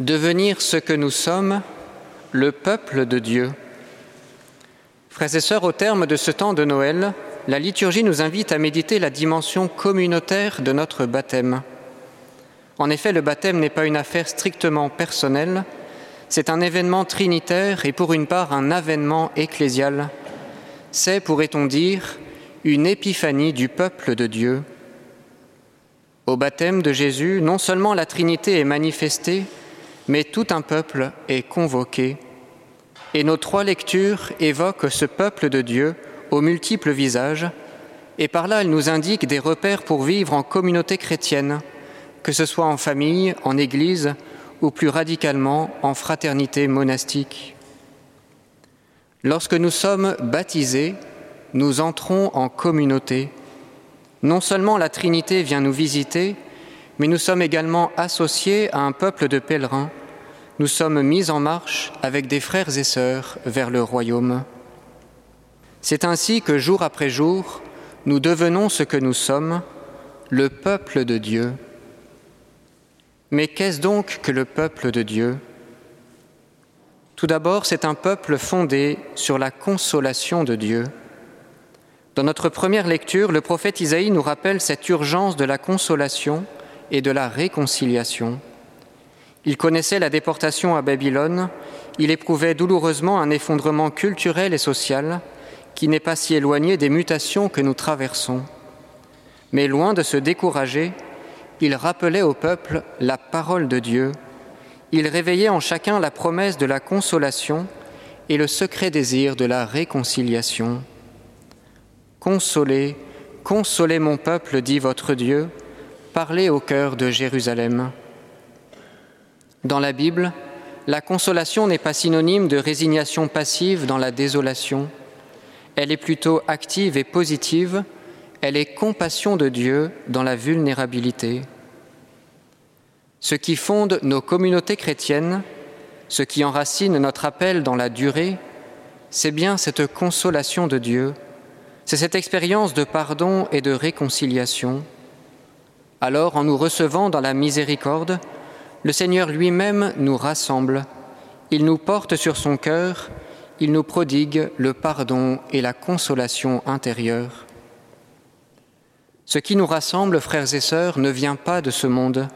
Devenir ce que nous sommes, le peuple de Dieu. Frères et sœurs, au terme de ce temps de Noël, la liturgie nous invite à méditer la dimension communautaire de notre baptême. En effet, le baptême n'est pas une affaire strictement personnelle, c'est un événement trinitaire et pour une part un avènement ecclésial. C'est, pourrait-on dire, une épiphanie du peuple de Dieu. Au baptême de Jésus, non seulement la Trinité est manifestée, mais tout un peuple est convoqué. Et nos trois lectures évoquent ce peuple de Dieu aux multiples visages, et par là elles nous indiquent des repères pour vivre en communauté chrétienne, que ce soit en famille, en Église ou plus radicalement en fraternité monastique. Lorsque nous sommes baptisés, nous entrons en communauté. Non seulement la Trinité vient nous visiter, mais nous sommes également associés à un peuple de pèlerins. Nous sommes mis en marche avec des frères et sœurs vers le royaume. C'est ainsi que jour après jour, nous devenons ce que nous sommes, le peuple de Dieu. Mais qu'est-ce donc que le peuple de Dieu? Tout d'abord, c'est un peuple fondé sur la consolation de Dieu. Dans notre première lecture, le prophète Isaïe nous rappelle cette urgence de la consolation et de la réconciliation. Il connaissait la déportation à Babylone, il éprouvait douloureusement un effondrement culturel et social qui n'est pas si éloigné des mutations que nous traversons. Mais loin de se décourager, il rappelait au peuple la parole de Dieu, il réveillait en chacun la promesse de la consolation et le secret désir de la réconciliation. Consolez, consolez mon peuple, dit votre Dieu, parlez au cœur de Jérusalem. Dans la Bible, la consolation n'est pas synonyme de résignation passive dans la désolation. Elle est plutôt active et positive elle est compassion de Dieu dans la vulnérabilité. Ce qui fonde nos communautés chrétiennes, ce qui enracine notre appel dans la durée, c'est bien cette consolation de Dieu, c'est cette expérience de pardon et de réconciliation. Alors, en nous recevant dans la miséricorde, le Seigneur lui-même nous rassemble, il nous porte sur son cœur, il nous prodigue le pardon et la consolation intérieure. Ce qui nous rassemble, frères et sœurs, ne vient pas de ce monde.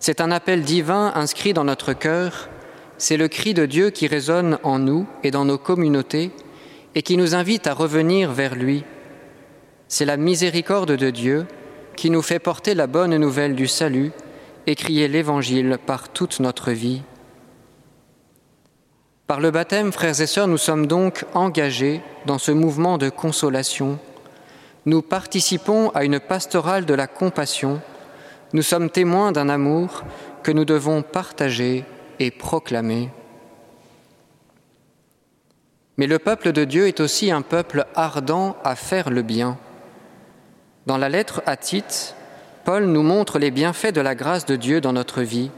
C'est un appel divin inscrit dans notre cœur, c'est le cri de Dieu qui résonne en nous et dans nos communautés et qui nous invite à revenir vers lui. C'est la miséricorde de Dieu qui nous fait porter la bonne nouvelle du salut et l'Évangile par toute notre vie. Par le baptême, frères et sœurs, nous sommes donc engagés dans ce mouvement de consolation nous participons à une pastorale de la compassion, nous sommes témoins d'un amour que nous devons partager et proclamer. Mais le peuple de Dieu est aussi un peuple ardent à faire le bien. Dans la lettre à Tite, Paul nous montre les bienfaits de la grâce de Dieu dans notre vie.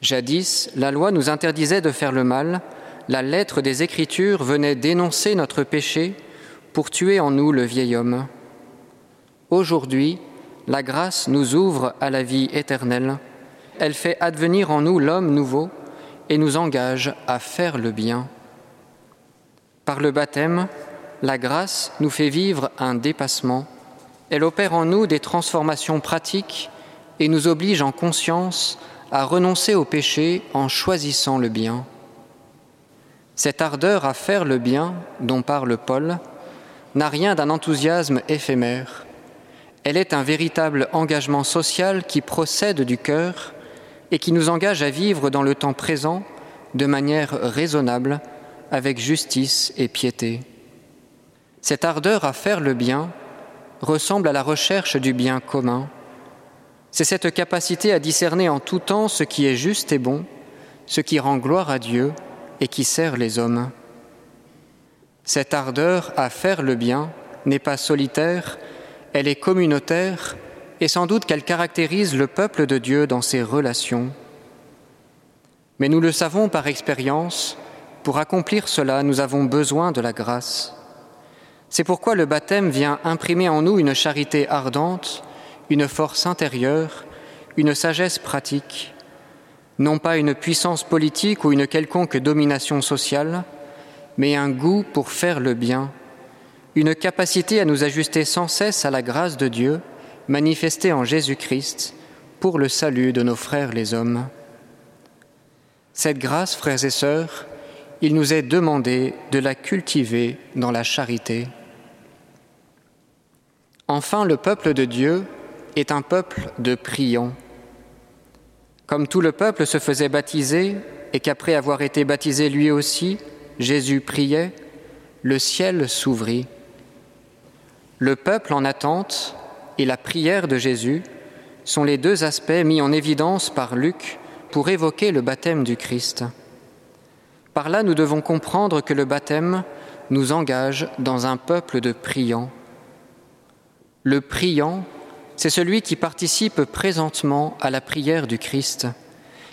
Jadis, la loi nous interdisait de faire le mal, la lettre des Écritures venait dénoncer notre péché pour tuer en nous le vieil homme. Aujourd'hui, la grâce nous ouvre à la vie éternelle. Elle fait advenir en nous l'homme nouveau et nous engage à faire le bien. Par le baptême, la grâce nous fait vivre un dépassement. Elle opère en nous des transformations pratiques et nous oblige en conscience à renoncer au péché en choisissant le bien. Cette ardeur à faire le bien dont parle Paul n'a rien d'un enthousiasme éphémère. Elle est un véritable engagement social qui procède du cœur et qui nous engage à vivre dans le temps présent de manière raisonnable, avec justice et piété. Cette ardeur à faire le bien ressemble à la recherche du bien commun. C'est cette capacité à discerner en tout temps ce qui est juste et bon, ce qui rend gloire à Dieu et qui sert les hommes. Cette ardeur à faire le bien n'est pas solitaire, elle est communautaire et sans doute qu'elle caractérise le peuple de Dieu dans ses relations. Mais nous le savons par expérience, pour accomplir cela, nous avons besoin de la grâce. C'est pourquoi le baptême vient imprimer en nous une charité ardente, une force intérieure, une sagesse pratique. non pas une puissance politique ou une quelconque domination sociale, mais un goût pour faire le bien, une capacité à nous ajuster sans cesse à la grâce de Dieu manifestée en Jésus-Christ pour le salut de nos frères les hommes. Cette grâce, frères et sœurs, il nous est demandé de la cultiver dans la charité. Enfin, le peuple de Dieu est un peuple de priants. Comme tout le peuple se faisait baptiser et qu'après avoir été baptisé lui aussi, Jésus priait, le ciel s'ouvrit. Le peuple en attente et la prière de Jésus sont les deux aspects mis en évidence par Luc pour évoquer le baptême du Christ. Par là, nous devons comprendre que le baptême nous engage dans un peuple de priants. Le priant, c'est celui qui participe présentement à la prière du Christ.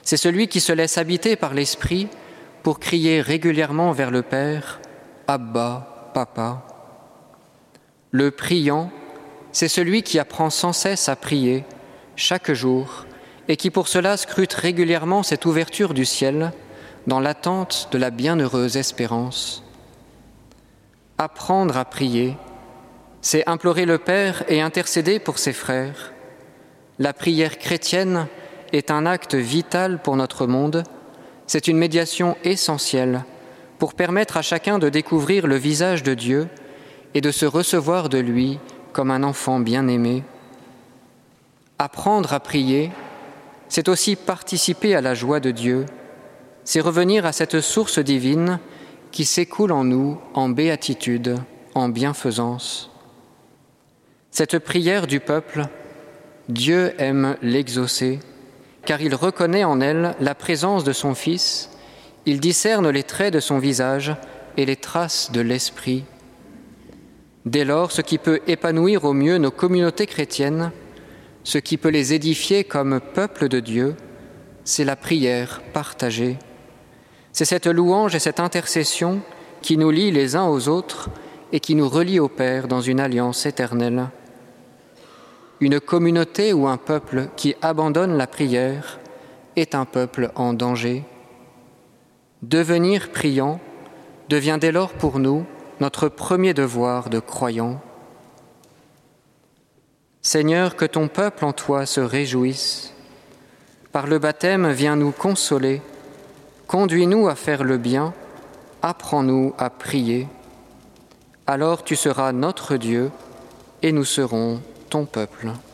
C'est celui qui se laisse habiter par l'Esprit pour crier régulièrement vers le Père, Abba, Papa. Le priant, c'est celui qui apprend sans cesse à prier chaque jour et qui pour cela scrute régulièrement cette ouverture du ciel dans l'attente de la bienheureuse espérance. Apprendre à prier, c'est implorer le Père et intercéder pour ses frères. La prière chrétienne est un acte vital pour notre monde, c'est une médiation essentielle pour permettre à chacun de découvrir le visage de Dieu et de se recevoir de lui comme un enfant bien-aimé. Apprendre à prier, c'est aussi participer à la joie de Dieu, c'est revenir à cette source divine qui s'écoule en nous en béatitude, en bienfaisance. Cette prière du peuple, Dieu aime l'exaucer, car il reconnaît en elle la présence de son Fils, il discerne les traits de son visage et les traces de l'Esprit. Dès lors, ce qui peut épanouir au mieux nos communautés chrétiennes, ce qui peut les édifier comme peuple de Dieu, c'est la prière partagée. C'est cette louange et cette intercession qui nous lient les uns aux autres et qui nous relie au Père dans une alliance éternelle. Une communauté ou un peuple qui abandonne la prière est un peuple en danger. Devenir priant devient dès lors pour nous notre premier devoir de croyant. Seigneur, que ton peuple en toi se réjouisse. Par le baptême, viens nous consoler. Conduis-nous à faire le bien. Apprends-nous à prier. Alors tu seras notre Dieu et nous serons peuple.